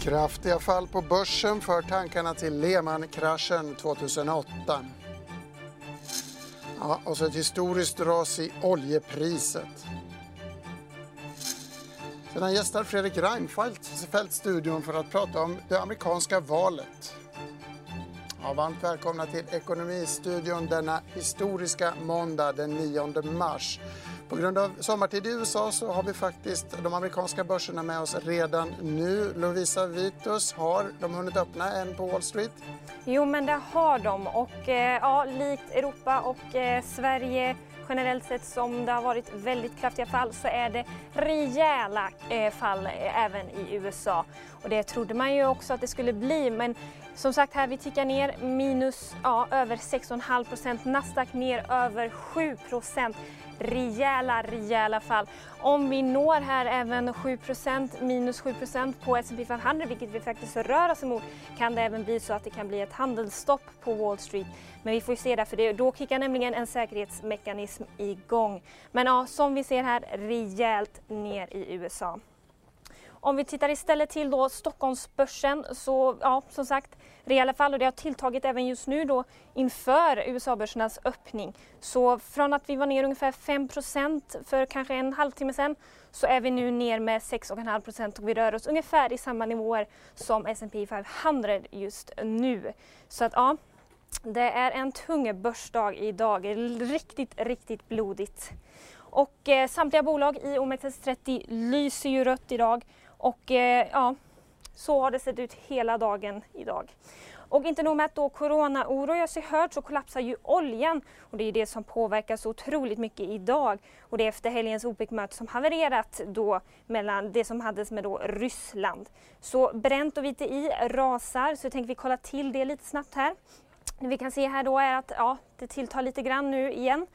Kraftiga fall på börsen för tankarna till Lehman-kraschen 2008. Ja, och så ett historiskt ras i oljepriset. Sedan gästar Fredrik Reinfeldt studion för att prata om det amerikanska valet. Ja, varmt välkomna till Ekonomistudion denna historiska måndag den 9 mars. På grund av sommartid i USA så har vi faktiskt de amerikanska börserna med oss redan nu. Lovisa Vitus, har de hunnit öppna än på Wall Street? Jo, men det har de. Och eh, ja, likt Europa och eh, Sverige generellt sett som det har varit väldigt kraftiga fall så är det rejäla eh, fall eh, även i USA. Och det trodde man ju också att det skulle bli men som sagt här vi tickar ner minus ja, över 6,5 procent, Nasdaq ner över 7 procent rejäla, rejäla fall. Om vi når här även 7% minus 7% på S&P 500, vilket vi faktiskt rör oss emot, kan det även bli så att det kan bli ett handelsstopp på Wall Street. Men vi får se där, för det, då kickar nämligen en säkerhetsmekanism igång. Men ja, som vi ser här, rejält ner i USA. Om vi tittar istället till då Stockholmsbörsen så ja, som sagt rejäla fall och det har tilltagit även just nu då inför USA-börsernas öppning. Så från att vi var ner ungefär 5% för kanske en halvtimme sedan så är vi nu ner med 6,5% och vi rör oss ungefär i samma nivåer som S&P 500 just nu. Så att ja, det är en tung börsdag idag. Riktigt, riktigt blodigt. Och eh, samtliga bolag i OMXS30 lyser ju rött idag och eh, ja, så har det sett ut hela dagen idag. Och inte nog med att då corona oroar sig hört så kollapsar ju oljan och det är det som påverkar så otroligt mycket idag. Och det är efter helgens OPEC-möte som havererat då mellan det som hades med då Ryssland. Så Brent och VTI rasar så tänker tänkte vi kolla till det lite snabbt här. Det vi kan se här då är att ja, det tilltar lite grann nu igen.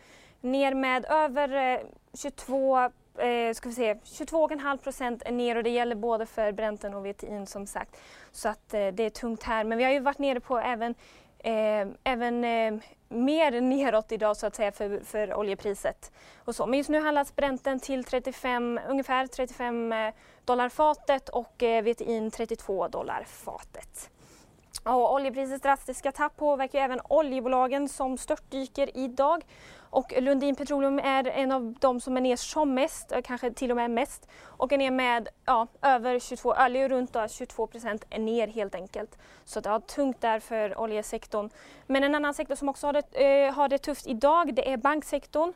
Ner med över eh, 22 eh, ska vi se, 22,5 procent ner och det gäller både för Brenten och VTIn som sagt. Så att eh, det är tungt här. Men vi har ju varit nere på även, eh, även eh, mer neråt idag så att säga för, för oljepriset. Och så. Men just nu handlas Brenten till 35, ungefär 35 eh, dollar fatet och eh, VTIn 32 dollar fatet. Och oljeprisets drastiska tapp påverkar även oljebolagen som störtdyker idag. Och Lundin Petroleum är en av de som är ner som mest, eh, kanske till och med mest. Och är ner med ja, över 22, eller runt 22 procent ner helt enkelt. Så det är tungt där för oljesektorn. Men en annan sektor som också har det, eh, har det tufft idag det är banksektorn.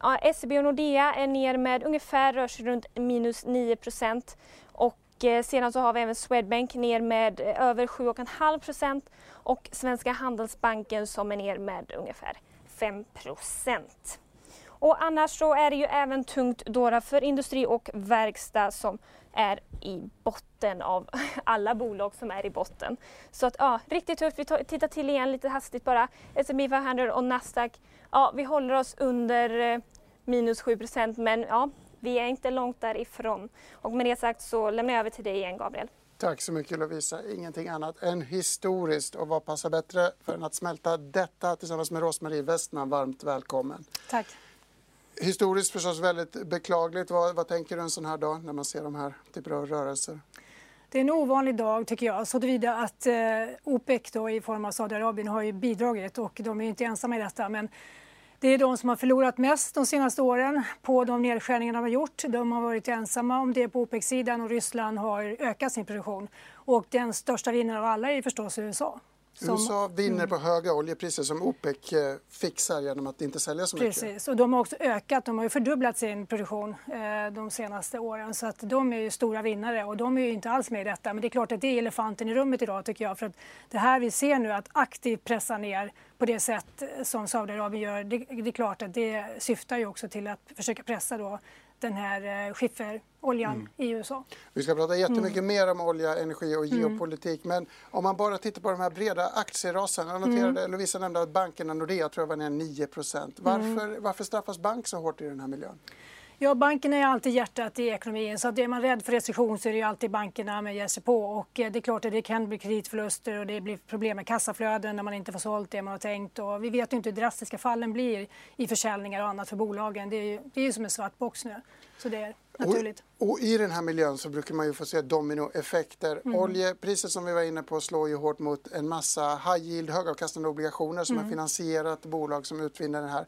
Ja, SEB och Nordea är ner med ungefär, rör sig runt minus 9 procent. Och eh, sedan så har vi även Swedbank ner med över 7,5 procent och Svenska Handelsbanken som är ner med ungefär 5 Och annars så är det ju även tungt då för industri och verkstad som är i botten av alla bolag som är i botten. Så att ja, riktigt tufft. Vi tittar till igen lite hastigt bara. S&P 500 och Nasdaq. Ja, vi håller oss under eh, minus 7% men ja, vi är inte långt därifrån. Och med det sagt så lämnar jag över till dig igen Gabriel. Tack så mycket Lovisa. Ingenting annat än historiskt. Och vad passar bättre för än att smälta detta tillsammans med Rosmarie Westman. Varmt välkommen. Tack. Historiskt förstås väldigt beklagligt. Vad, vad tänker du en sån här dag när man ser de här typer av rörelser? Det är en ovanlig dag tycker jag, så tillvida att eh, OPEC då, i form av Saudiarabien har ju bidragit och de är inte ensamma i detta. Men det är de som har förlorat mest de senaste åren på de nedskärningarna de har gjort. De har varit ensamma om det på OPEC-sidan och Ryssland har ökat sin produktion. Och den största vinnaren av alla är förstås USA. Som, USA vinner mm. på höga oljepriser som OPEC eh, fixar genom att inte sälja så mycket. Precis, och de har också ökat. De har fördubblat sin produktion eh, de senaste åren. Så att de är ju stora vinnare och de är inte alls med i detta. Men det är klart att det är elefanten i rummet idag tycker jag. För att det här vi ser nu att aktivt pressa ner på det sätt som Saudiarabien gör, det, det, är klart att det syftar ju också till att försöka pressa då den här eh, skifferoljan mm. i USA. Vi ska prata jättemycket mm. mer om olja, energi och mm. geopolitik. Men om man bara tittar på de här breda aktierasen. Jag noterade, mm. Lovisa nämnde att bankerna Nordea tror jag var ner 9 Varför, mm. varför straffas bank så hårt i den här miljön? Ja, bankerna är alltid hjärtat i ekonomin. Så att är man rädd för recession så är det alltid bankerna med ger sig på. Och eh, det är klart att det kan bli kreditförluster och det blir problem med kassaflöden när man inte får sålt det man har tänkt. Och vi vet ju inte hur drastiska fallen blir i försäljningar och annat för bolagen. Det är ju, det är ju som en svart box nu. Så det är, naturligt. Och, och, i den här miljön så brukar man ju få se dominoeffekter. Mm. Oljepriset som vi var inne på slår ju hårt mot en massa high yield, högavkastande obligationer som mm. har finansierat bolag som utvinner den här.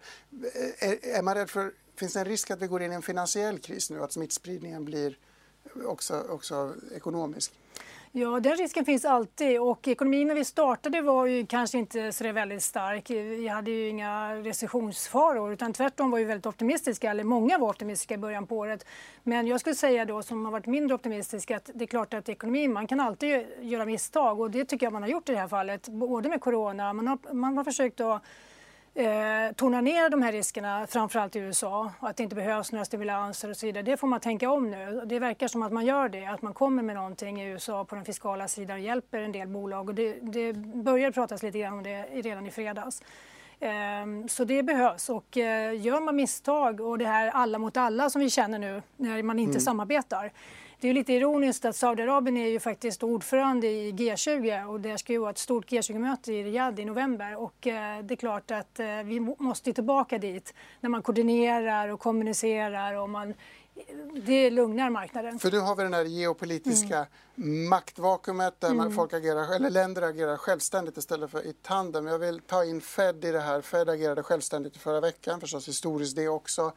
Är, är man rädd för, finns det en risk att vi går in i en finansiell kris nu, att smittspridningen blir också, också ekonomisk? Ja, den risken finns alltid och ekonomin när vi startade var ju kanske inte så väldigt stark. Vi hade ju inga recessionsfaror utan tvärtom var vi väldigt optimistiska, eller många var optimistiska i början på året. Men jag skulle säga då som har varit mindre optimistisk att det är klart att ekonomin, man kan alltid göra misstag och det tycker jag man har gjort i det här fallet, både med corona, man har, man har försökt att eh, tona ner de här riskerna, framförallt i USA, och att det inte behövs några stimulanser och så vidare. Det får man tänka om nu. Det verkar som att man gör det, att man kommer med någonting i USA på den fiskala sidan och hjälper en del bolag. Och det, det började pratas lite grann om det redan i fredags. Ehm, så det behövs och eh, gör man misstag och det här alla mot alla som vi känner nu när man inte mm. samarbetar det är lite ironiskt att Saudiarabien är ju faktiskt ordförande i G20 och det ska ju vara ett stort G20-möte i Riyadh i november och eh, det är klart att eh, vi måste tillbaka dit när man koordinerar och kommunicerar och man det lugnar marknaden. För nu har vi det här geopolitiska mm. maktvakuumet där mm. folk agerar, eller länder agerar självständigt istället för i tandem. Jag vill ta in Fed i det här. Fed agerade självständigt i förra veckan, förstås historiskt det också.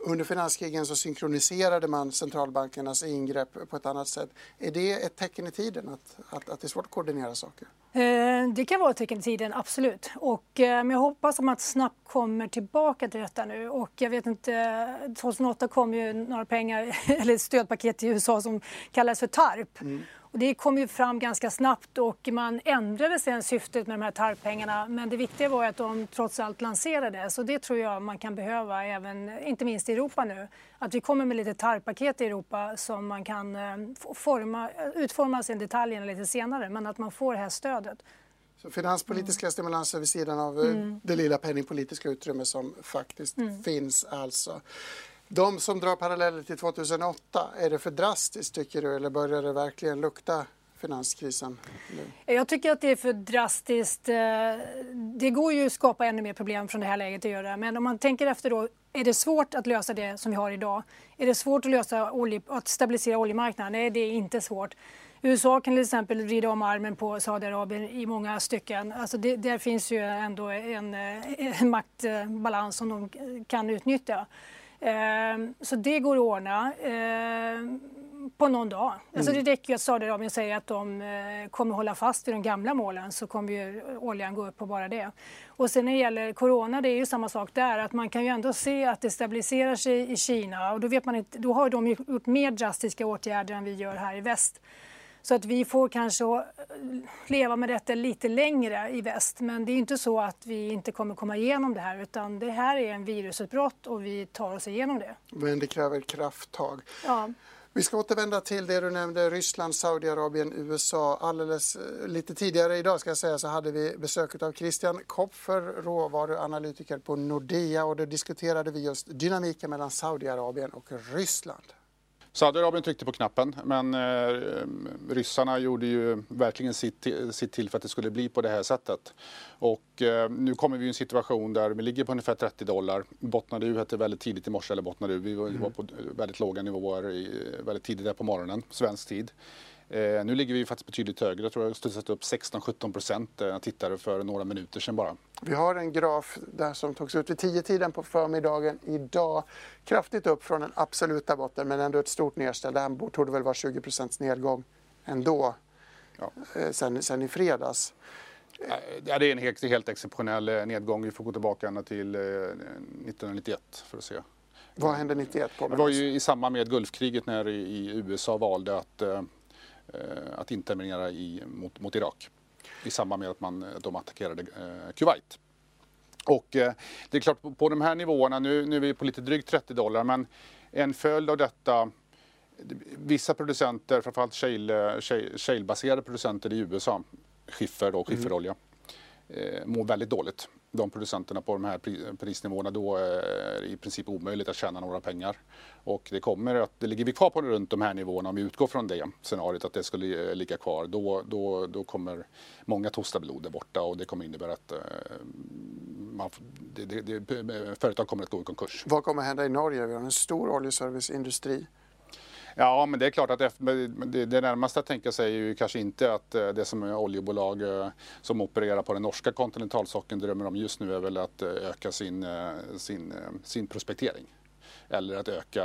Under finanskrigen så synkroniserade man centralbankernas ingrepp på ett annat sätt. Är det ett tecken i tiden att, att, att det är svårt att koordinera saker? Eh, det kan vara ett tecken i tiden, absolut. Och, eh, men jag hoppas att man snabbt kommer tillbaka till detta nu. Och jag vet inte, 2008 kom ju några pengar, eller stödpaket till USA som kallades för TARP. Mm. Och det kom ju fram ganska snabbt och man ändrade sen syftet med de här tarppengarna. Men det viktiga var att de trots allt lanserades så det tror jag man kan behöva även, inte minst i Europa nu. Att vi kommer med lite tarpaket i Europa som man kan eh, forma, utforma sen detaljerna lite senare men att man får det här stödet. Så finanspolitiska mm. stimulanser vid sidan av eh, mm. det lilla penningpolitiska utrymme som faktiskt mm. finns alltså. De som drar paralleller till 2008, är det för drastiskt tycker du eller börjar det verkligen lukta finanskrisen? Nu? Jag tycker att det är för drastiskt. Eh, det går ju att skapa ännu mer problem från det här läget att göra. Men om man tänker efter då, är det svårt att lösa det som vi har idag? Är det svårt att, lösa olje, att stabilisera oljemarknaden? Nej, det är inte svårt. USA kan till exempel vrida om armen på Saudiarabien i många stycken. Alltså det, där finns ju ändå en, eh, en maktbalans som de kan utnyttja. Ehm, så det går att ordna ehm, på någon dag. Alltså mm. det räcker ju att Saudiarabien säger att de eh, kommer hålla fast vid de gamla målen så kommer ju oljan gå upp på bara det. Och sen när det gäller corona, det är ju samma sak där, att man kan ju ändå se att det stabiliserar sig i Kina och då, vet man inte, då har de gjort mer drastiska åtgärder än vi gör här i väst. Så att vi får kanske leva med detta lite längre i väst. Men det är inte så att vi inte kommer komma igenom det här utan det här är en virusutbrott och vi tar oss igenom det. Men det kräver krafttag. Ja. Vi ska återvända till det du nämnde, Ryssland, Saudiarabien, USA. Alldeles eh, lite tidigare idag ska jag säga så hade vi besök av Christian Kopfer, råvaruanalytiker på Nordea och då diskuterade vi just dynamiken mellan Saudiarabien och Ryssland. Saudiarabien tryckte på knappen men eh, ryssarna gjorde ju verkligen sitt, sitt till för att det skulle bli på det här sättet. Och eh, nu kommer vi i en situation där vi ligger på ungefär 30 dollar. Bottnade ut väldigt tidigt i morse, eller bottnade ur. Vi var, mm. var på väldigt låga nivåer i, väldigt tidigt där på morgonen, svensk tid. Eh, nu ligger vi faktiskt betydligt högre. Jag tror jag har studsat upp 16-17 procent. Jag tittade för några minuter sedan bara. Vi har en graf där som togs ut vid 10-tiden på förmiddagen idag. Kraftigt upp från den absoluta botten men ändå ett stort nedställ. Det här borde väl vara 20 procents nedgång ändå ja. eh, sen, sen i fredags. Ja, det är en helt, helt exceptionell eh, nedgång. Vi får gå tillbaka ända till 1991 eh, för att se. Vad hände 91? Det var ju i samband med Gulfkriget när i USA valde att Eh, att intervenera i, mot, mot Irak i samband med att man, de attackerade eh, Kuwait. Och eh, det är klart på, de här nivåerna, nu, nu är vi på lite drygt 30 dollar, men en följd av detta Vissa producenter, framförallt shale, shale, producenter i USA, skiffer och skifferolja, mm. eh, mår väldigt dåligt de producenterna på de här prisnivåerna då eh, är det i princip omöjligt att tjäna några pengar. Och det kommer att, det ligger vi kvar på runt de här nivåerna om vi utgår från det scenariot att det skulle eh, ligga kvar då, då, då kommer många där borta och det kommer innebära att eh, man, det, det, det, företag kommer att gå i konkurs. Vad kommer hända i Norge? Vi har en stor oljeserviceindustri. Ja, men det är klart att det, det närmaste att tänka sig är ju kanske inte att eh, det som är oljebolag eh, som opererar på den norska kontinentalsockeln drömmer om just nu är väl att eh, öka sin, sin, sin prospektering eller att öka,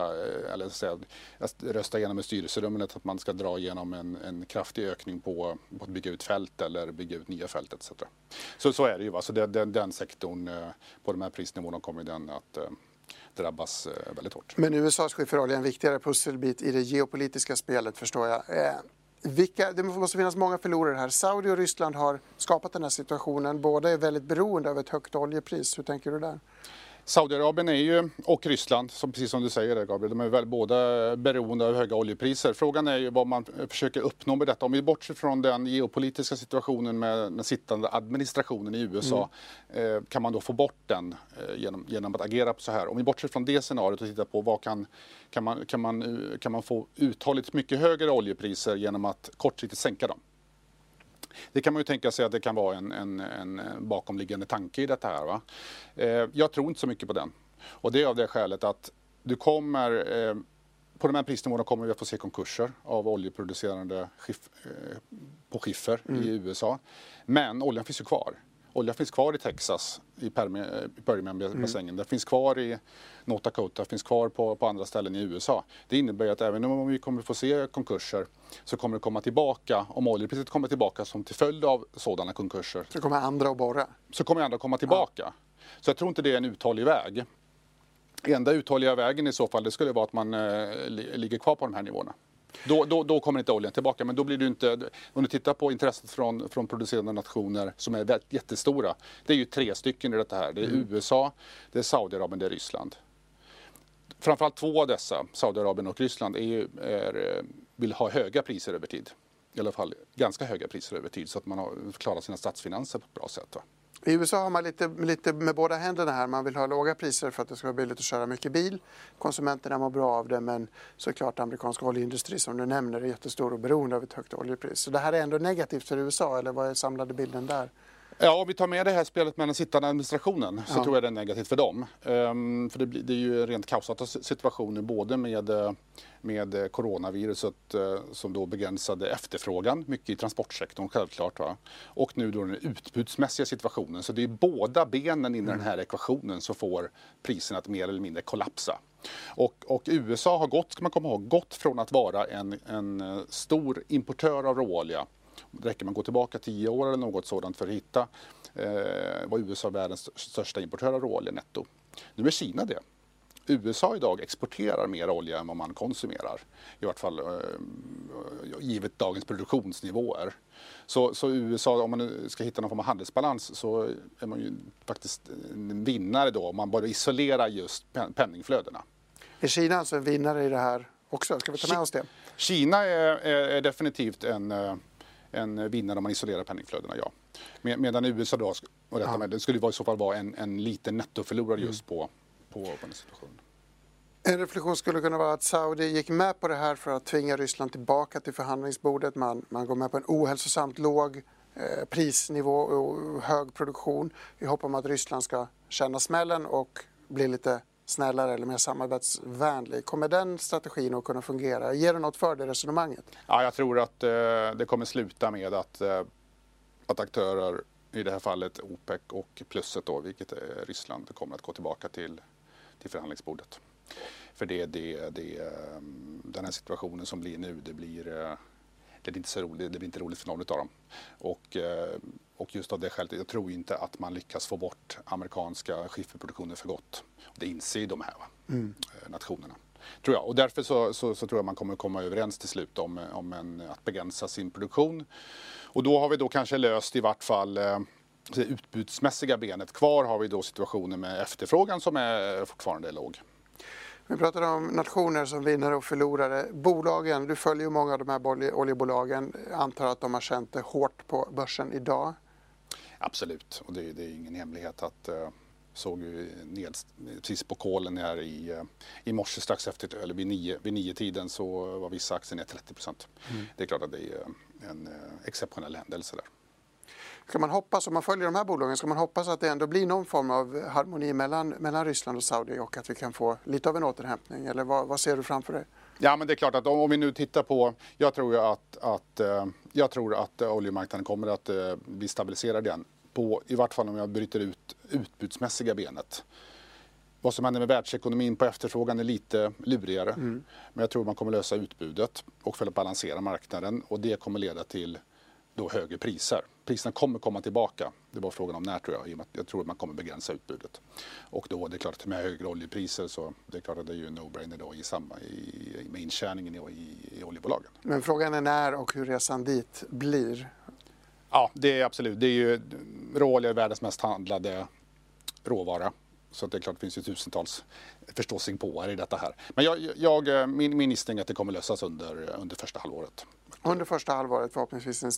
eller att, säga, att rösta igenom i styrelserummet att man ska dra igenom en, en kraftig ökning på, på, att bygga ut fält eller bygga ut nya fält etc. Så, så är det ju. Va? Så det, den, den sektorn på de här prisnivåerna kommer den att drabbas eh, väldigt hårt. Men USAs skifferolja är en viktigare pusselbit i det geopolitiska spelet förstår jag. Eh, vilka, det måste finnas många förlorare här. Saudi och Ryssland har skapat den här situationen. Båda är väldigt beroende av ett högt oljepris. Hur tänker du där? Saudiarabien är ju, och Ryssland, som, precis som du säger Gabriel, de är väl båda beroende av höga oljepriser. Frågan är ju vad man försöker uppnå med detta. Om vi bortser från den geopolitiska situationen med den sittande administrationen i USA, mm. eh, kan man då få bort den eh, genom, genom att agera så här? Om vi bortser från det scenariot och tittar på vad kan, kan, man, kan, man, kan man få uthålligt mycket högre oljepriser genom att kortsiktigt sänka dem? Det kan man ju tänka sig att det kan vara en, en, en bakomliggande tanke i detta här. Va? Eh, jag tror inte så mycket på den. Och det är av det skälet att du kommer eh, på de här prisnivåerna kommer vi att få se konkurser av oljeproducerande skif, eh, på skiffer mm. i USA. Men oljan finns ju kvar. Olja finns kvar i Texas, i Permianbassängen. Mm. Det finns kvar i North Dakota, finns kvar på, på andra ställen i USA. Det innebär att även om vi kommer få se konkurser så kommer det komma tillbaka, om oljepriset kommer tillbaka som till följd av sådana konkurser. Så kommer andra att borra? Så kommer andra att komma tillbaka. Ja. Så jag tror inte det är en uthållig väg. Enda uthålliga vägen i så fall det skulle vara att man eh, ligger kvar på de här nivåerna. Då, då, då, kommer inte oljan tillbaka. Men då blir det inte, om du tittar på intresset från, från producerande nationer som är jättestora. Det är ju tre stycken i detta här. Det är mm. USA, det är Saudiarabien, det är Ryssland. Framförallt två av dessa, Saudiarabien och Ryssland, är, är, vill ha höga priser över tid. I alla fall ganska höga priser över tid så att man har klarat sina statsfinanser på ett bra sätt. Va? I USA har man lite, lite med båda händerna här. Man vill ha låga priser för att det ska vara billigt att köra mycket bil. Konsumenterna mår bra av det men såklart amerikansk oljeindustri som du nämner är jättestor och beroende av ett högt oljepris. Så det här är ändå negativt för USA eller vad är samlade bilden där? Ja, om vi tar med det här spelet med den sittande administrationen så ja. tror jag det är negativt för dem. Um, för det, blir, det är ju rent kaosartad situation nu både med, eh, med coronaviruset uh, som då begränsade efterfrågan, mycket i transportsektorn självklart. Va? Och nu då den utbudsmässiga situationen. Så det är båda benen i mm. den här ekvationen som får priserna att mer eller mindre kollapsa. Och, och, USA har gått, ska man komma ihåg, gått från att vara en, en eh, stor importör av råolja räcker man gå tillbaka tio år eller något sådant för att hitta eh, var USA världens största importör av råolja netto. Nu är Kina det. USA idag exporterar mer olja än vad man konsumerar. I vart fall eh, givet dagens produktionsnivåer. Så, så, USA, om man ska hitta någon form av handelsbalans så är man ju faktiskt en vinnare då om man bara isolerar just penningflödena. Är Kina alltså en vinnare i det här också? Ska vi ta med oss det? Kina är, är, är definitivt en eh, en vinnare om man isolerar penningflödena, ja. Med, medan USA då, och detta ja. med, det skulle i så fall vara en, en liten nettoförlorare mm. just på, på, på den situationen. En reflektion skulle kunna vara att Saudi gick med på det här för att tvinga Ryssland tillbaka till förhandlingsbordet. Man, man går med på en ohälsosamt låg eh, prisnivå och hög produktion i hopp om att Ryssland ska känna smällen och bli lite snällare eller mer samarbetsvänlig. Kommer den strategin att kunna fungera? Ger det något för det resonemanget? Ja, jag tror att eh, det kommer sluta med att, eh, att aktörer, i det här fallet OPEC och plusset då, vilket är Ryssland, kommer att gå tillbaka till, till förhandlingsbordet. För det, det, det, eh, den här situationen som blir nu, det blir eh, det blir inte så roligt, det blir inte roligt för någon av dem. Och, eh, och just av det skälet, jag tror inte att man lyckas få bort amerikanska skifferproduktioner för gott. Det inser de här mm. Eh, nationerna. Tror jag. Och därför så, så, så, tror jag man kommer komma överens till slut om, om en, att begränsa sin produktion. Och då har vi då kanske löst i vart fall eh, det utbudsmässiga benet. Kvar har vi då situationen med efterfrågan som är fortfarande låg. Vi pratar om nationer som vinnare och förlorare. Bolagen, du följer ju många av de här oljebolagen. Jag antar att de har känt det hårt på börsen idag? Absolut, och det, det är ingen hemlighet att uh, såg ju ned precis på kolen här i, uh, i morse strax efter, eller vid nio, vid nio tiden så var vissa aktier ner 30 procent. Mm. Det är klart att det är en uh, exceptionell händelse där. Ska man hoppas, om man följer de här bolagen, ska man hoppas att det ändå blir någon form av harmoni mellan, mellan Ryssland och Saudi och att vi kan få lite av en återhämtning? Eller vad, vad ser du framför dig? Ja, men det är klart att om vi nu tittar på... Jag tror ju att, att, eh, jag tror att oljemarknaden kommer att eh, bli stabiliserad igen. På, I vart fall om jag bryter ut utbudsmässiga benet. Vad som händer med världsekonomin på efterfrågan är lite lurigare. Mm. Men jag tror man kommer lösa utbudet och för att balansera marknaden och det kommer leda till då högre priser. Priserna kommer komma tillbaka. Det var frågan om när tror jag. Jag tror att man kommer begränsa utbudet. Och då det är klart att med högre oljepriser så det är klart att det är ju en no-brainer då i samma, i, med intjäningen i, i, i oljebolagen. Men frågan är när och hur resan dit blir? Ja, det är absolut. Det är ju råolja är världens mest handlade råvara. Så det är klart det finns ju tusentals förståsigpåare i detta här. Men jag, jag, min, min gissning är att det kommer lösas under, under första halvåret. Under första halvåret förhoppningsvis en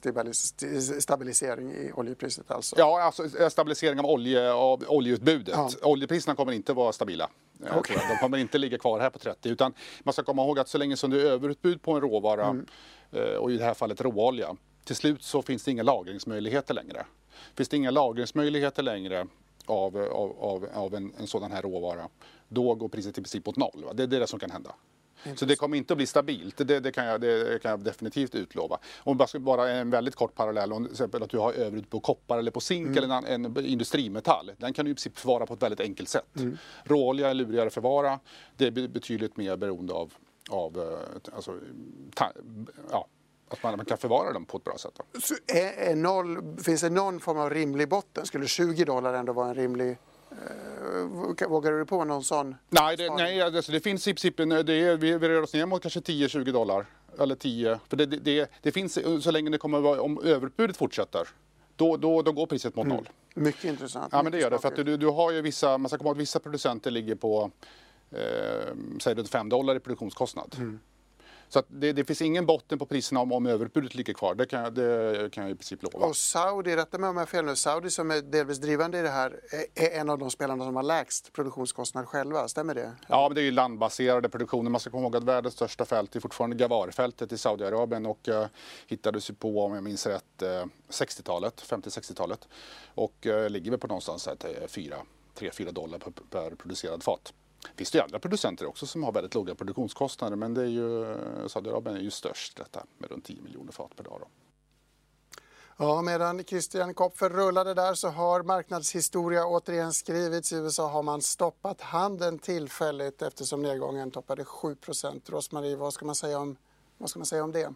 stabilisering i oljepriset alltså? Ja, alltså stabilisering av, olje, av oljeutbudet. Ja. Oljepriserna kommer inte vara stabila. Okay. De kommer inte ligga kvar här på 30 utan man ska komma ihåg att så länge som det är överutbud på en råvara mm. Eh, och i det här fallet råolja till slut så finns det inga lagringsmöjligheter längre. Finns det inga lagringsmöjligheter längre av, av, av, av en, en, sådan här råvara, då går priset i princip mot noll. Va? Det är det som kan hända. Så det kommer inte att bli stabilt, det, det, kan, jag, det kan jag definitivt utlova. Om bara, bara en väldigt kort parallell, om till exempel att du har överut på koppar eller på zink mm. eller en, en, industrimetall. Den kan du i princip förvara på ett väldigt enkelt sätt. Mm. Råolja är lurigare att förvara, det är betydligt mer beroende av, av eh, alltså, ta, ja, att man, man, kan förvara dem på ett bra sätt. Är, är noll, finns det någon form av rimlig botten? Skulle 20 dollar ändå vara en rimlig vågar du på någon sån? Nej, det, nej alltså det finns i princip, det är, vi, vi rör oss ner mot kanske 10-20 dollar. Eller 10, för det, det, det, finns så länge det kommer vara, om överutbudet fortsätter, då, då, då går priset mot mm. noll. Mycket intressant. Ja, men det gör det. För att du, du har ju vissa, man ska komma ihåg att vissa producenter ligger på eh, säg 5 dollar i produktionskostnad. Mm. Så det, det, finns ingen botten på priserna om, om överutbudet ligger kvar. Det kan, det kan jag i princip lova. Och Saudi, rätta mig om jag har fel nu, Saudi som är delvis drivande i det här är en av de spelarna som har lägst produktionskostnad själva, stämmer det? Ja, men det är ju landbaserade produktioner. Man ska komma ihåg att världens största fält är fortfarande Gavarfältet i Saudiarabien och uh, hittades ju på, om jag minns rätt, uh, 60-talet, 50-60-talet. Och uh, ligger väl på någonstans 3-4 dollar per, per producerad fat finns det ju andra producenter också som har väldigt låga produktionskostnader men det är ju, Saudiarabien är ju störst detta med runt 10 miljoner fat per dag. Då. Ja, medan Christian Kopfer rullade där så har marknadshistoria återigen skrivits. I USA har man stoppat handeln tillfälligt eftersom nedgången toppade 7 Rosmarie, vad ska man säga om, vad ska man säga om det?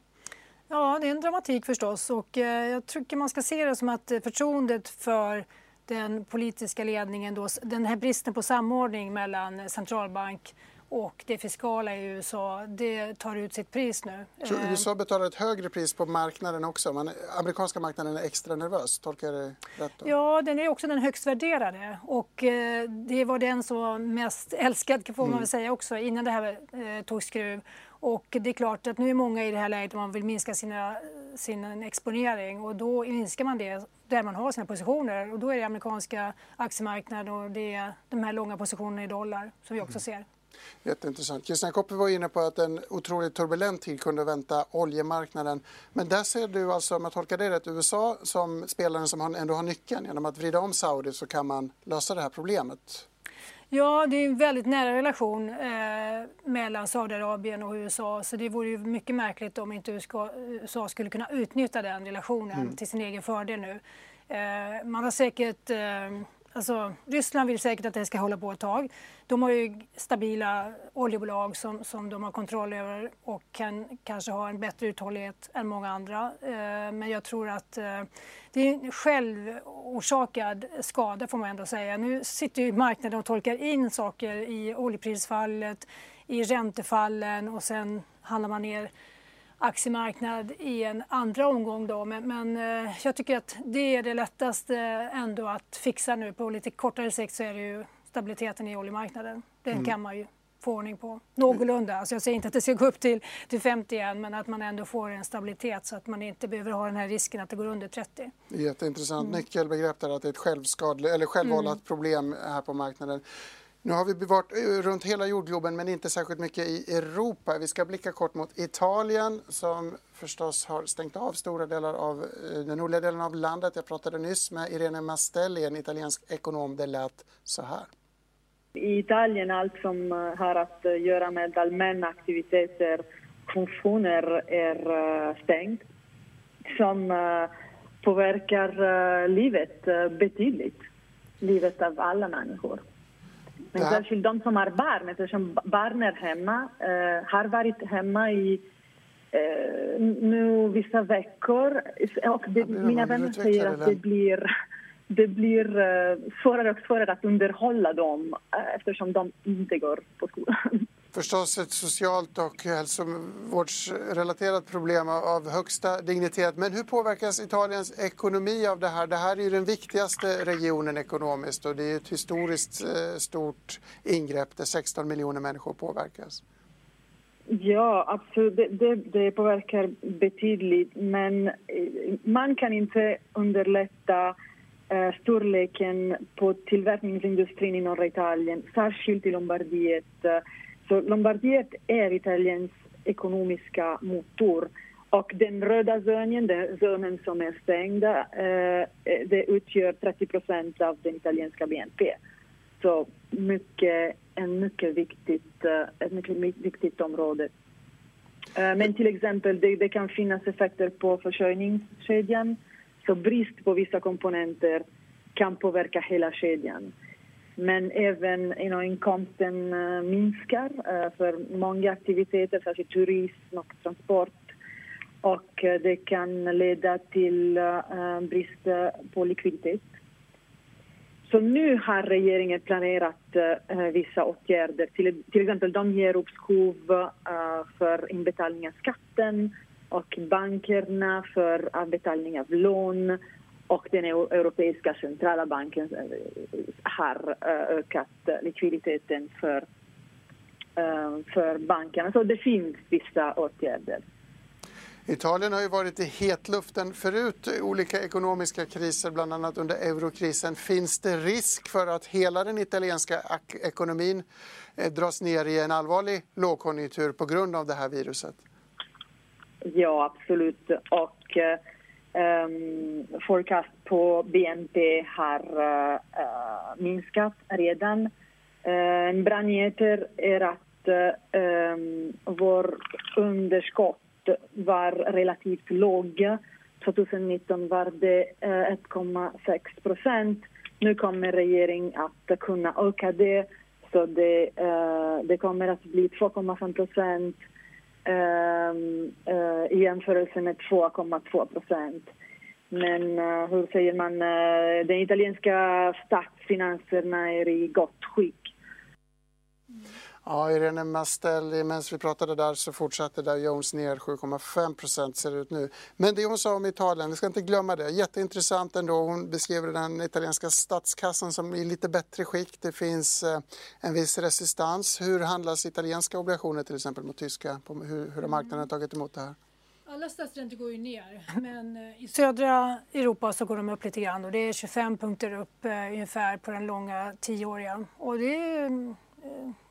Ja, det är en dramatik förstås och eh, jag tycker man ska se det som att förtroendet för den politiska ledningen, då, den här bristen på samordning mellan centralbank och det fiskala i USA, det tar ut sitt pris nu. Så eh, USA betalar ett högre pris på marknaden också? Man, amerikanska marknaden är extra nervös, tolkar jag det rätt? Då? Ja, den är också den högst värderade och eh, det var den som var mest älskad får man mm. väl säga också innan det här eh, tog skruv. Och det är klart att nu är många i det här läget man vill minska sina, sin exponering och då minskar man det där man har sina positioner och då är det amerikanska aktiemarknaden och det är de här långa positionerna i dollar som vi också mm. ser. Jätteintressant. Christian Kopper var inne på att en otroligt turbulent tid kunde vänta oljemarknaden. Men där ser du alltså, om jag tolkar det rätt, USA som spelaren som ändå har nyckeln. Genom att vrida om Saudi så kan man lösa det här problemet. Ja, det är en väldigt nära relation eh, mellan Saudiarabien och USA så det vore ju mycket märkligt om inte USA skulle kunna utnyttja den relationen mm. till sin egen fördel nu. Eh, man har säkert eh, Alltså, Ryssland vill säkert att det ska hålla på ett tag. De har ju stabila oljebolag som, som de har kontroll över och kan kanske ha en bättre uthållighet än många andra. Eh, men jag tror att eh, det är en självorsakad skada får man ändå säga. Nu sitter ju marknaden och tolkar in saker i oljeprisfallet, i räntefallen och sen handlar man ner aktiemarknad i en andra omgång. Då. Men, men eh, jag tycker att det är det lättaste ändå att fixa nu. På lite kortare sikt så är det ju stabiliteten i oljemarknaden. Den mm. kan man ju få ordning på någorlunda. Alltså jag säger inte att det ska gå upp till, till 50 igen men att man ändå får en stabilitet så att man inte behöver ha den här risken att det går under 30. Jätteintressant mm. nyckelbegrepp där att det är ett självskadligt eller självvållat mm. problem här på marknaden. Nu har vi varit eh, runt hela jordgloben men inte särskilt mycket i Europa. Vi ska blicka kort mot Italien som förstås har stängt av stora delar av eh, den nordliga delen av landet. Jag pratade nyss med Irene Mastelli, en italiensk ekonom. Det lät så här. I Italien allt som eh, har att göra med allmänna aktiviteter, funktioner är stängt som påverkar livet betydligt, livet av alla människor. Men ja. särskilt de som har barn, eftersom är hemma, eh, har varit hemma i eh, nu vissa veckor. Och det, mina vänner säger att det blir, det blir uh, svårare och svårare att underhålla dem uh, eftersom de inte går på skolan. Förstås ett socialt och hälsovårdsrelaterat problem av högsta dignitet. Men hur påverkas Italiens ekonomi av det här? Det här är ju den viktigaste regionen ekonomiskt och det är ett historiskt eh, stort ingrepp där 16 miljoner människor påverkas. Ja, absolut. Det, det, det, påverkar betydligt. Men eh, man kan inte underlätta eh, storleken på tillverkningsindustrin i norra Italien, särskilt i Lombardiet. Så Lombardiet är Italiens ekonomiska motor. Och den röda zonen, den zonen som är stängd, eh, eh det utgör 30 procent av den italienska BNP. Så mycket en mycket viktigt, eh, ett mycket viktigt område. Eh, men till exempel, det, det kan finnas effekter på försörjningskedjan. Så brist på vissa komponenter kan påverka hela kedjan. Men även you know, inkomsten uh, minskar uh, för många aktiviteter, särskilt turism och transport. Och uh, det kan leda till brist på likviditet. Så nu har regeringen planerat uh, vissa åtgärder. Till, till exempel de ger uppskov uh, för inbetalning av skatten och bankerna för avbetalning av lån och den europeiska centrala banken har ökat likviditeten för, för bankerna. Så det finns vissa åtgärder. Italien har ju varit i hetluften förut, olika ekonomiska kriser, bland annat under eurokrisen. Finns det risk för att hela den italienska ekonomin eh, dras ner i en allvarlig lågkonjunktur på grund av det här viruset? Ja, absolut. Och um, forecast på BNP har uh, minskat redan. Uh, en bra nyheter är att uh, um, vår underskott var relativt lågt. 2019 var det eh, 1,6 procent. Nu kommer regeringen att kunna öka det. Så det, uh, det kommer att bli 2,5 procent uh, Ehm, eh, i jämförelse med 2,2 procent. Men eh, hur säger man, eh, de italienska statsfinanserna är i gott skick. Ja, Irene Mastel, medan vi pratade där så fortsatte Dow Jones ner 7,5 procent ser det ut nu. Men det hon sa om Italien, vi ska inte glömma det. Jätteintressant ändå. Hon beskrev den italienska statskassan som i lite bättre skick. Det finns eh, en viss resistans. Hur handlas italienska obligationer till exempel mot tyska? Hur, hur har marknaden tagit emot det här? Alla statsräntor går ju ner, men eh, i södra Europa så går de upp lite grann och det är 25 punkter upp eh, ungefär på den långa tioåriga. Och det är Eh,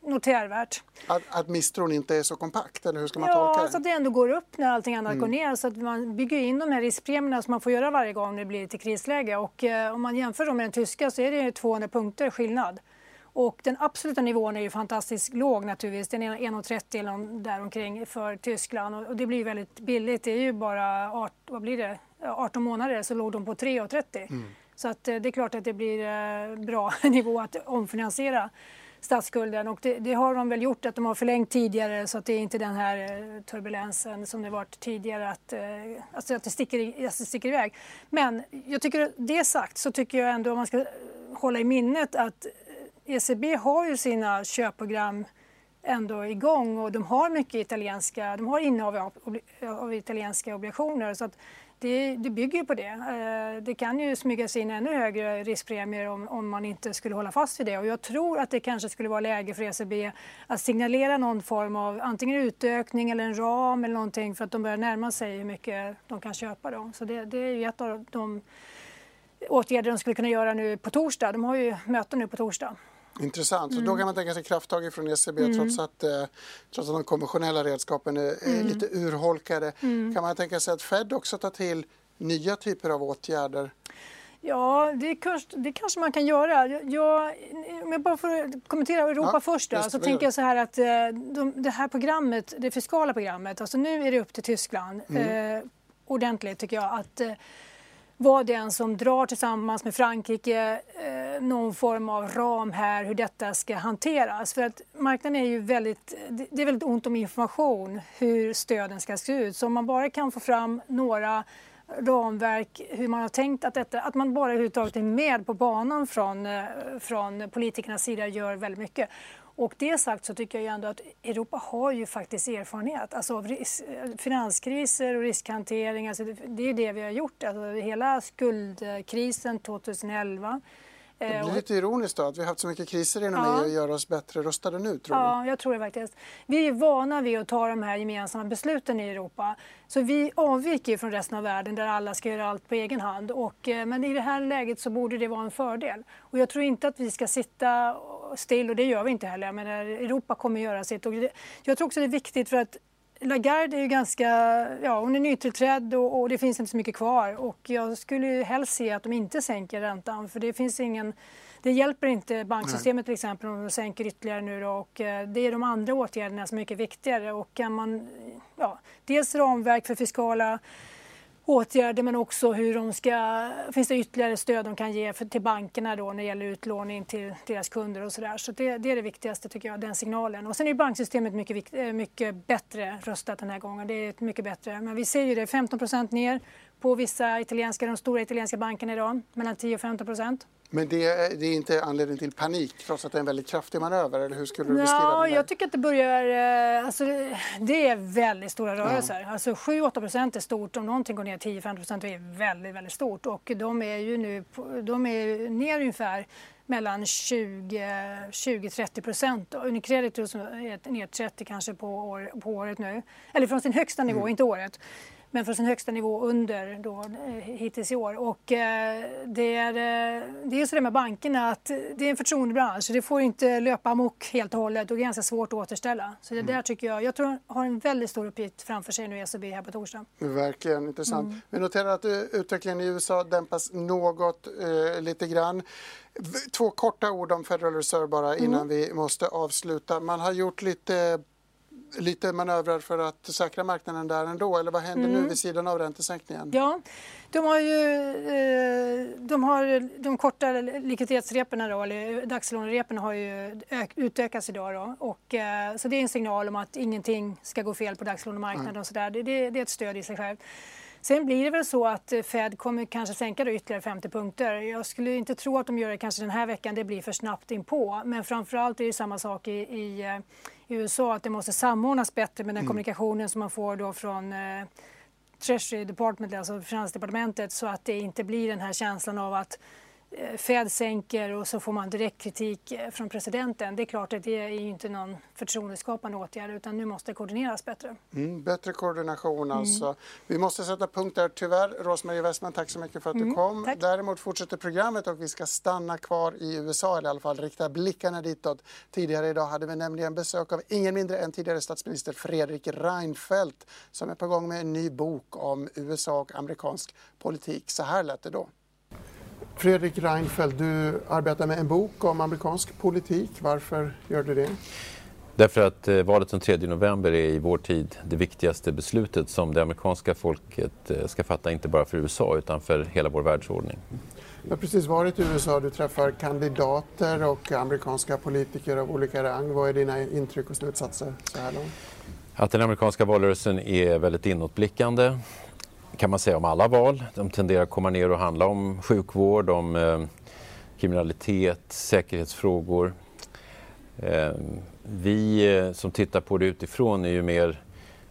notervärt. Att, att misstron inte är så kompakt, eller hur ska man ja, tolka det? Ja, så att det ändå går upp när allting annat mm. går ner. Så att man bygger in de här riskpremierna som man får göra varje gång det blir lite krisläge. Och eh, om man jämför dem med den tyska så är det 200 punkter skillnad. Och den absoluta nivån är ju fantastiskt låg naturligtvis. Den är 1,30 eller däromkring för Tyskland och det blir väldigt billigt. Det är ju bara 18, vad blir det? 18 månader så låg de på 3,30. Mm. Så att eh, det är klart att det blir bra nivå att omfinansiera statsskulden. Och det, det, har de väl gjort, att de har förlängt tidigare så att det är inte den här eh, turbulensen som det varit tidigare, att, eh, alltså att, det sticker, att det sticker iväg. Men jag tycker det sagt så tycker jag ändå om man ska eh, hålla i minnet att ECB har ju sina köpprogram ändå igång och de har mycket italienska, de har innehav av, av italienska obligationer. Så att det, det bygger ju på det. Eh, det kan ju smygas in ännu högre riskpremier om, om, man inte skulle hålla fast vid det. Och jag tror att det kanske skulle vara läge för ECB att signalera någon form av antingen utökning eller en ram eller någonting för att de börjar närma sig hur mycket de kan köpa. Då. Så det, det är ju ett av de åtgärder de skulle kunna göra nu på torsdag. De har ju möten nu på torsdag. Intressant. Mm. Så då kan man tänka sig krafttag från ECB mm. trots, att, eh, trots att de konventionella redskapen är, mm. lite urholkade. Mm. Kan man tänka sig att Fed också tar till nya typer av åtgärder? Ja, det, kanske, det kanske man kan göra. Jag, om jag bara får kommentera Europa ja, först då, så tänker jag så här att eh, de, det här programmet, det fiskala programmet, alltså nu är det upp till Tyskland mm. eh, ordentligt tycker jag att eh, vara den som drar tillsammans med Frankrike eh, någon form av ram här hur detta ska hanteras. För att marknaden är ju väldigt, det är väldigt ont om information hur stöden ska se ut. Så om man bara kan få fram några ramverk, hur man har tänkt att detta, att man bara överhuvudtaget är med på banan från, eh, från politikernas sida gör väldigt mycket. Och det sagt så tycker jag ändå att Europa har ju faktiskt erfarenhet alltså av finanskriser och riskhantering. Alltså det är det vi har gjort. Alltså hela skuldkrisen 2011 det blir eh, lite ironiskt då att vi har haft så mycket kriser inom ja. EU och gör oss bättre rustade nu tror Ja, jag tror det faktiskt. Vi är vana vid att ta de här gemensamma besluten i Europa. Så vi avviker från resten av världen där alla ska göra allt på egen hand. Och, eh, men i det här läget så borde det vara en fördel. Och jag tror inte att vi ska sitta still och det gör vi inte heller. Men Europa kommer göra sitt. Och jag tror också det är viktigt för att Lagarde är ju ganska, ja hon är nytillträdd och, och, det finns inte så mycket kvar och jag skulle helst se att de inte sänker räntan för det finns ingen det hjälper inte banksystemet till exempel om de sänker ytterligare nu då, och eh, det är de andra åtgärderna som är mycket viktigare och kan man, ja, dels ramverk för fiskala åtgärder men också hur de ska, finns det ytterligare stöd de kan ge för, till bankerna då när det gäller utlåning till deras kunder och sådär. Så det, det, är det viktigaste tycker jag, den signalen. Och sen är banksystemet mycket, eh, mycket bättre röstat den här gången. Det är mycket bättre. Men vi ser ju det, 15% ner på vissa italienska, de stora italienska bankerna idag, mellan 10 och 15 procent. Men det är, det är, inte anledning till panik trots att det är en väldigt kraftig manöver? Eller hur skulle du beskriva ja, Jag tycker att det börjar... Eh, alltså, det är väldigt stora rörelser. Ja. Alltså 7-8 procent är stort. Om någonting går ner 10-15 procent är det väldigt, väldigt stort. Och de är ju nu de är ner ungefär mellan 20-30 procent. Unicredit är ner 30 kanske på, år, på året nu. Eller från sin högsta nivå, mm. inte året men från sin högsta nivå under då, eh, hittills i år. Och, eh, det, är, eh, det är så det med bankerna att det är en förtroendebransch. Det får inte löpa amok helt och hållet och det är ganska svårt att återställa. Så det mm. där tycker jag, jag tror har en väldigt stor uppgift framför sig nu ECB här på torsdag. Verkligen intressant. Mm. Vi noterar att utvecklingen i USA dämpas något, eh, lite grann. Två korta ord om Federal Reserve bara innan mm. vi måste avsluta. Man har gjort lite lite manövrar för att säkra marknaden där ändå? Eller vad händer mm. nu vid sidan av räntesänkningen? Ja, de har ju eh, de, har, de korta likviditetsreporna, då, eller dagslånereporna har ju utökats idag. Då, och, eh, så det är en signal om att ingenting ska gå fel på dagslånemarknaden. Mm. Och så där. Det, det, det är ett stöd i sig självt. Sen blir det väl så att Fed kommer kanske sänka det ytterligare 50 punkter. Jag skulle inte tro att de gör det kanske den här veckan, det blir för snabbt inpå. Men framförallt är det samma sak i, i, eh, i USA, att det måste samordnas bättre med den mm. kommunikationen som man får då från eh, Treasury Department, alltså Finansdepartementet, så att det inte blir den här känslan av att Fed sänker och så får man direkt kritik eh, från presidenten. Det är klart att det är inte någon förtroendeskapande åtgärd utan nu måste det koordineras bättre. Mm, bättre koordination mm. alltså. Mm. Vi måste sätta punkt där tyvärr. Rosmarie Westman, tack så mycket för att mm, du kom. Tack. Däremot fortsätter programmet och vi ska stanna kvar i USA eller i alla fall rikta blickarna ditåt. Tidigare idag hade vi nämligen besök av ingen mindre än tidigare statsminister Fredrik Reinfeldt som är på gång med en ny bok om USA och amerikansk politik. Så här lät det då. Fredrik Reinfeldt, du arbetar med en bok om amerikansk politik. Varför gör du det? Därför att eh, valet den 3 november är i vår tid det viktigaste beslutet som det amerikanska folket eh, ska fatta, inte bara för USA utan för hela vår världsordning. Du har precis varit i USA, du träffar kandidater och amerikanska politiker av olika rang. Vad är dina intryck och slutsatser så här långt? Att den amerikanska valrörelsen är väldigt inåtblickande kan man säga om alla val. De tenderar att komma ner och handla om sjukvård, om eh, kriminalitet, säkerhetsfrågor. Eh, vi eh, som tittar på det utifrån är ju mer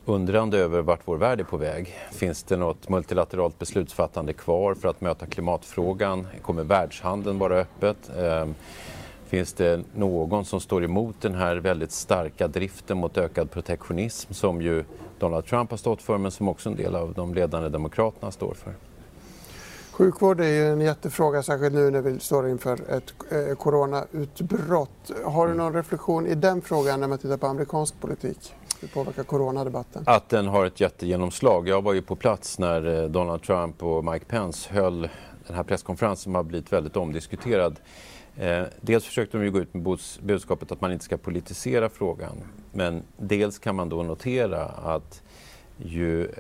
undrande över vart vår värld är på väg. Finns det något multilateralt beslutsfattande kvar för att möta klimatfrågan? Kommer världshandeln vara öppet? Eh, Finns det någon som står emot den här väldigt starka driften mot ökad protektionism som ju Donald Trump har stått för men som också en del av de ledande demokraterna står för? Sjukvård är ju en jättefråga, särskilt nu när vi står inför ett eh, coronautbrott. Har du någon reflektion i den frågan när man tittar på amerikansk politik? Hur påverkar coronadebatten? Att den har ett jättegenomslag. Jag var ju på plats när eh, Donald Trump och Mike Pence höll den här presskonferensen har blivit väldigt omdiskuterad. Eh, dels försökte de ju gå ut med budskapet att man inte ska politisera frågan. Men dels kan man då notera att ju eh,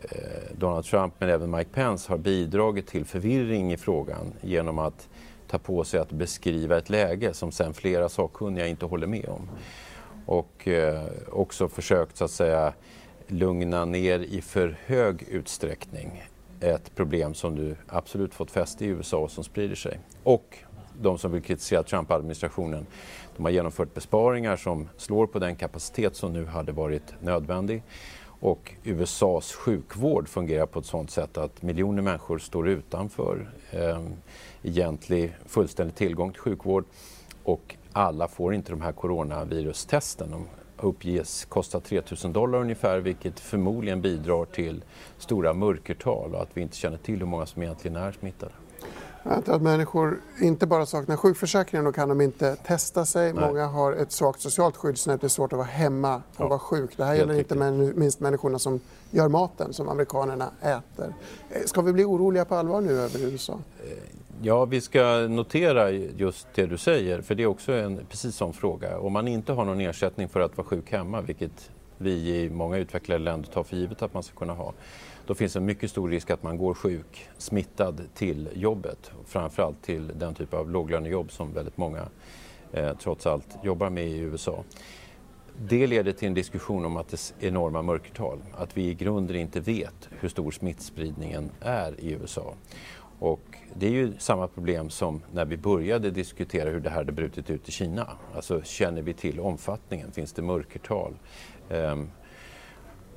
Donald Trump men även Mike Pence har bidragit till förvirring i frågan genom att ta på sig att beskriva ett läge som sen flera sakkunniga inte håller med om. Och eh, också försökt så att säga lugna ner i för hög utsträckning ett problem som du absolut fått fäste i USA och som sprider sig. Och de som vill kritisera Trump-administrationen, de har genomfört besparingar som slår på den kapacitet som nu hade varit nödvändig. Och USAs sjukvård fungerar på ett sådant sätt att miljoner människor står utanför eh, egentlig fullständig tillgång till sjukvård och alla får inte de här coronavirustesten. De uppges kosta 3 000 dollar ungefär vilket förmodligen bidrar till stora mörkertal och att vi inte känner till hur många som egentligen är smittade. Att människor inte bara saknar sjukförsäkringen, då kan de inte testa sig. Nej. Många har ett svagt socialt skyddsnät, det är svårt att vara hemma och ja. vara sjuk. Det här gäller inte minst människorna som gör maten, som amerikanerna äter. Eh, ska vi bli oroliga på allvar nu över USA? Eh, ja, vi ska notera just det du säger, för det är också en precis sån fråga. Om man inte har någon ersättning för att vara sjuk hemma, vilket vi i många utvecklade länder tar för givet att man ska kunna ha, då finns en mycket stor risk att man går sjuk, smittad till jobbet. Framförallt till den typ av låglönejobb som väldigt många eh, trots allt jobbar med i USA. Det leder till en diskussion om att det är enorma mörkertal, att vi i grunden inte vet hur stor smittspridningen är i USA. Och det är ju samma problem som när vi började diskutera hur det här hade brutit ut i Kina. Alltså känner vi till omfattningen? Finns det mörkertal? Um,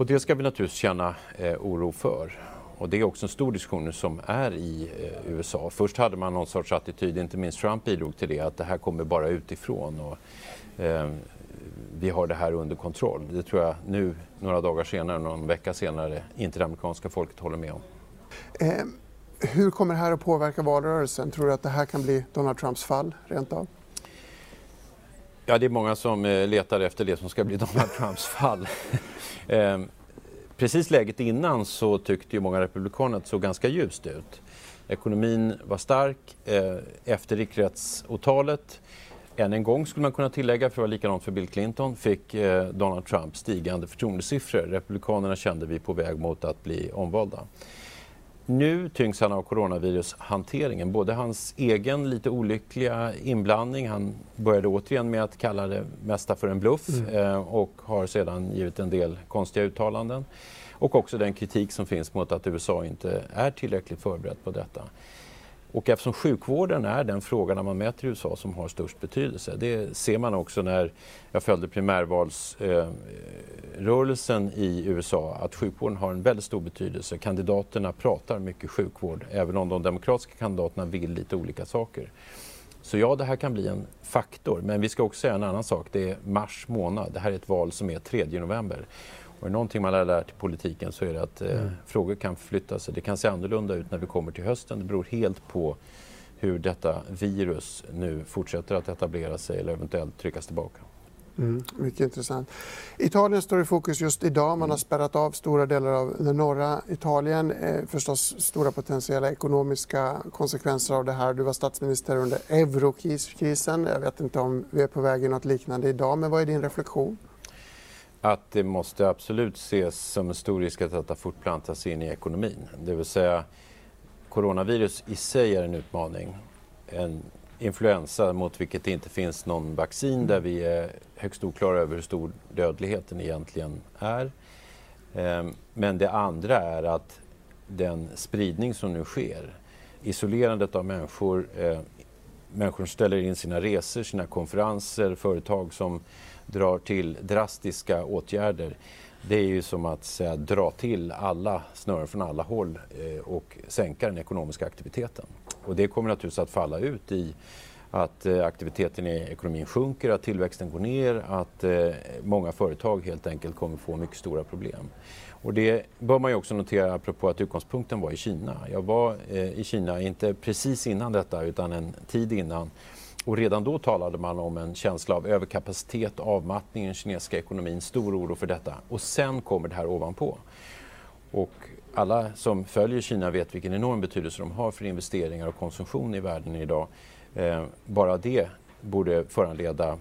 och det ska vi naturligtvis känna eh, oro för. Och det är också en stor diskussion som är i eh, USA. Först hade man någon sorts attityd, inte minst Trump bidrog till det, att det här kommer bara utifrån och eh, vi har det här under kontroll. Det tror jag nu, några dagar senare, någon vecka senare, inte det amerikanska folket håller med om. Eh, hur kommer det här att påverka valrörelsen? Tror du att det här kan bli Donald Trumps fall rent av? Ja, det är många som eh, letar efter det som ska bli Donald Trumps fall. Ehm, precis läget innan så tyckte ju många republikaner att det såg ganska ljust ut. Ekonomin var stark eh, efter riksrättsåtalet. Än en gång skulle man kunna tillägga, för det var likadant för Bill Clinton, fick eh, Donald Trump stigande förtroendesiffror. Republikanerna kände vi på väg mot att bli omvalda. Nu tyngs han av coronavirushanteringen. Både hans egen lite olyckliga inblandning, han började återigen med att kalla det mesta för en bluff mm. eh, och har sedan givit en del konstiga uttalanden. Och också den kritik som finns mot att USA inte är tillräckligt förberett på detta. Och eftersom sjukvården är den fråga när man mäter i USA som har störst betydelse. Det ser man också när jag följde primärvalsrörelsen eh, i USA att sjukvården har en väldigt stor betydelse. Kandidaterna pratar mycket sjukvård även om de demokratiska kandidaterna vill lite olika saker. Så ja, det här kan bli en faktor. Men vi ska också säga en annan sak. Det är mars månad. Det här är ett val som är 3 november. Och är någonting man har lärt i politiken så är det att eh, mm. frågor kan förflytta sig. Det kan se annorlunda ut när vi kommer till hösten. Det beror helt på hur detta virus nu fortsätter att etablera sig eller eventuellt tryckas tillbaka. Mm, mycket intressant. Italien står i fokus just idag. Man har mm. spärrat av stora delar av det norra Italien. Eh, förstås stora potentiella ekonomiska konsekvenser av det här. Du var statsminister under eurokrisen. Jag vet inte om vi är på väg i något liknande idag, men vad är din reflektion? Att det måste absolut ses som en stor risk att detta fortplantas in i ekonomin. Det vill säga, coronavirus i sig är en utmaning. En influensa mot vilket det inte finns någon vaccin där vi är högst oklara över hur stor dödligheten egentligen är. Ehm, men det andra är att den spridning som nu sker, isolerandet av människor, människor människor ställer in sina resor, sina konferenser, företag som drar till drastiska åtgärder det är ju som att säga, dra till alla snören från alla håll eh, och sänka den ekonomiska aktiviteten. Och det kommer naturligtvis att falla ut i att eh, aktiviteten i ekonomin sjunker, att tillväxten går ner, att eh, många företag helt enkelt kommer få mycket stora problem. Och det bör man ju också notera apropå att utgångspunkten var i Kina. Jag var eh, i Kina, inte precis innan detta utan en tid innan och redan då talade man om en känsla av överkapacitet, avmattning i den kinesiska ekonomin, stor oro för detta. Och sen kommer det här ovanpå. Och alla som följer Kina vet vilken enorm betydelse de har för investeringar och konsumtion i världen idag. Eh, bara det borde föranleda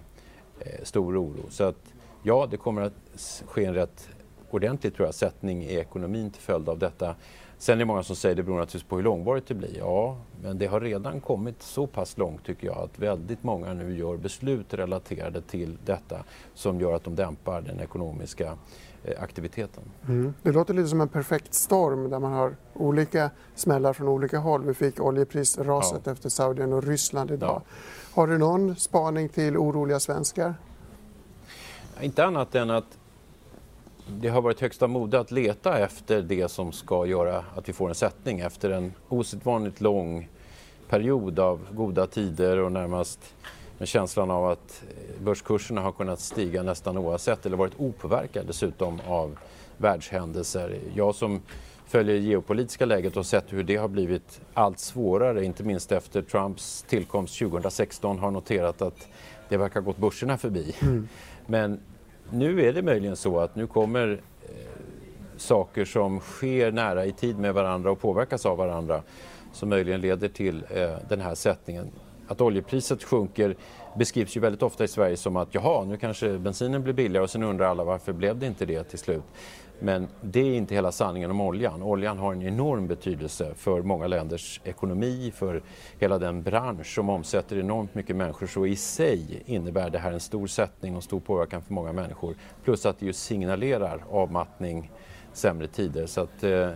eh, stor oro. Så att ja, det kommer att ske en rätt ordentlig tror jag, sättning i ekonomin till följd av detta. Sen är det många som säger det beror naturligtvis på hur långvarigt det blir. Ja, men det har redan kommit så pass långt tycker jag att väldigt många nu gör beslut relaterade till detta som gör att de dämpar den ekonomiska eh, aktiviteten. Mm. Det låter lite som en perfekt storm där man har olika smällar från olika håll. Vi fick oljeprisraset ja. efter Saudien och Ryssland idag. Ja. Har du någon spaning till oroliga svenskar? Inte annat än att det har varit högsta mode att leta efter det som ska göra att vi får en sättning efter en osedvanligt lång period av goda tider och närmast med känslan av att börskurserna har kunnat stiga nästan oavsett eller varit opåverkade dessutom av världshändelser. Jag som följer geopolitiska läget och sett hur det har blivit allt svårare, inte minst efter Trumps tillkomst 2016, har noterat att det verkar ha gått börserna förbi. Mm. Men nu är det möjligen så att nu kommer eh, saker som sker nära i tid med varandra och påverkas av varandra som möjligen leder till eh, den här sättningen. Att oljepriset sjunker beskrivs ju väldigt ofta i Sverige som att jaha, nu kanske bensinen blir billigare och sen undrar alla varför blev det inte det till slut. Men det är inte hela sanningen om oljan. Oljan har en enorm betydelse för många länders ekonomi, för hela den bransch som omsätter enormt mycket människor. Så i sig innebär det här en stor sättning och stor påverkan för många människor. Plus att det ju signalerar avmattning, sämre tider. Så att, eh,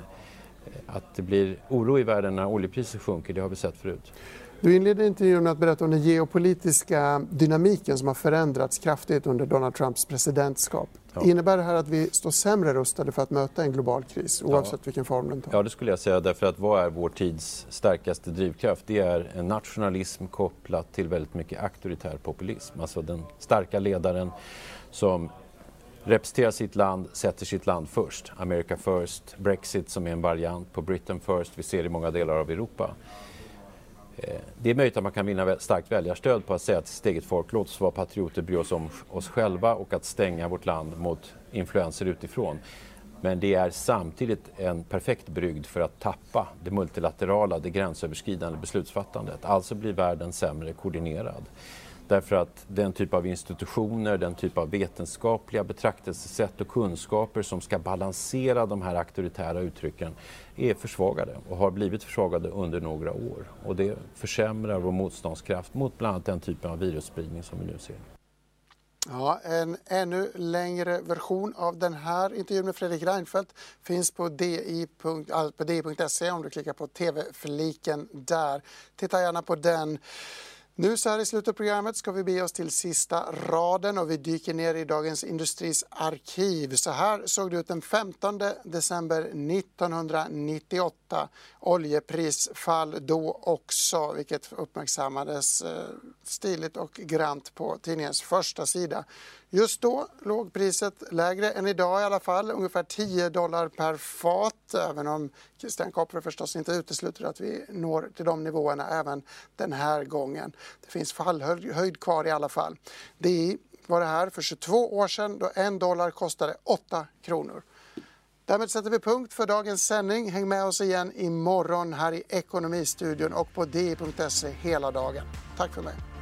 att det blir oro i världen när oljepriset sjunker, det har vi sett förut. Du inledde intervjun med att berätta om den geopolitiska dynamiken som har förändrats kraftigt under Donald Trumps presidentskap. Ja. Innebär det här att vi står sämre rustade för att möta en global kris oavsett ja. vilken form den tar? Ja, det skulle jag säga. Därför att vad är vår tids starkaste drivkraft? Det är en nationalism kopplat till väldigt mycket auktoritär populism. Alltså den starka ledaren som representerar sitt land, sätter sitt land först. America first, Brexit som är en variant på Britain first. Vi ser det i många delar av Europa. Eh, det är möjligt att man kan vinna starkt väljarstöd på att säga till sitt eget folk låt oss vara patrioter, bry oss om oss själva och att stänga vårt land mot influenser utifrån. Men det är samtidigt en perfekt brygd för att tappa det multilaterala, det gränsöverskridande beslutsfattandet. Alltså blir världen sämre koordinerad. Därför att den typ av institutioner, den typ av vetenskapliga betraktelsesätt och kunskaper som ska balansera de här auktoritära uttrycken är försvagade och har blivit försvagade under några år. Och det försämrar vår motståndskraft mot bland annat den typen av virusspridning som vi nu ser. Ja, en ännu längre version av den här intervjun med Fredrik Reinfeldt finns på di.se om du klickar på tv-fliken där. Titta gärna på den. Nu så här i slutet av programmet ska vi bege oss till sista raden och vi dyker ner i Dagens Industris arkiv. Så här såg det ut den 15 december 1998. Oljeprisfall då också, vilket uppmärksammades eh, stiligt och grant på tidningens första sida. Just då låg priset lägre än idag i alla fall, ungefär 10 dollar per fat. Även om Christian Kopper förstås inte utesluter att vi når till de nivåerna även den här gången. Det finns fallhöjd kvar i alla fall. Det var det här för 22 år sedan då en dollar kostade 8 kronor. Därmed sätter vi punkt för dagens sändning. Häng med oss igen imorgon här i Ekonomistudion och på di.se hela dagen. Tack för mig.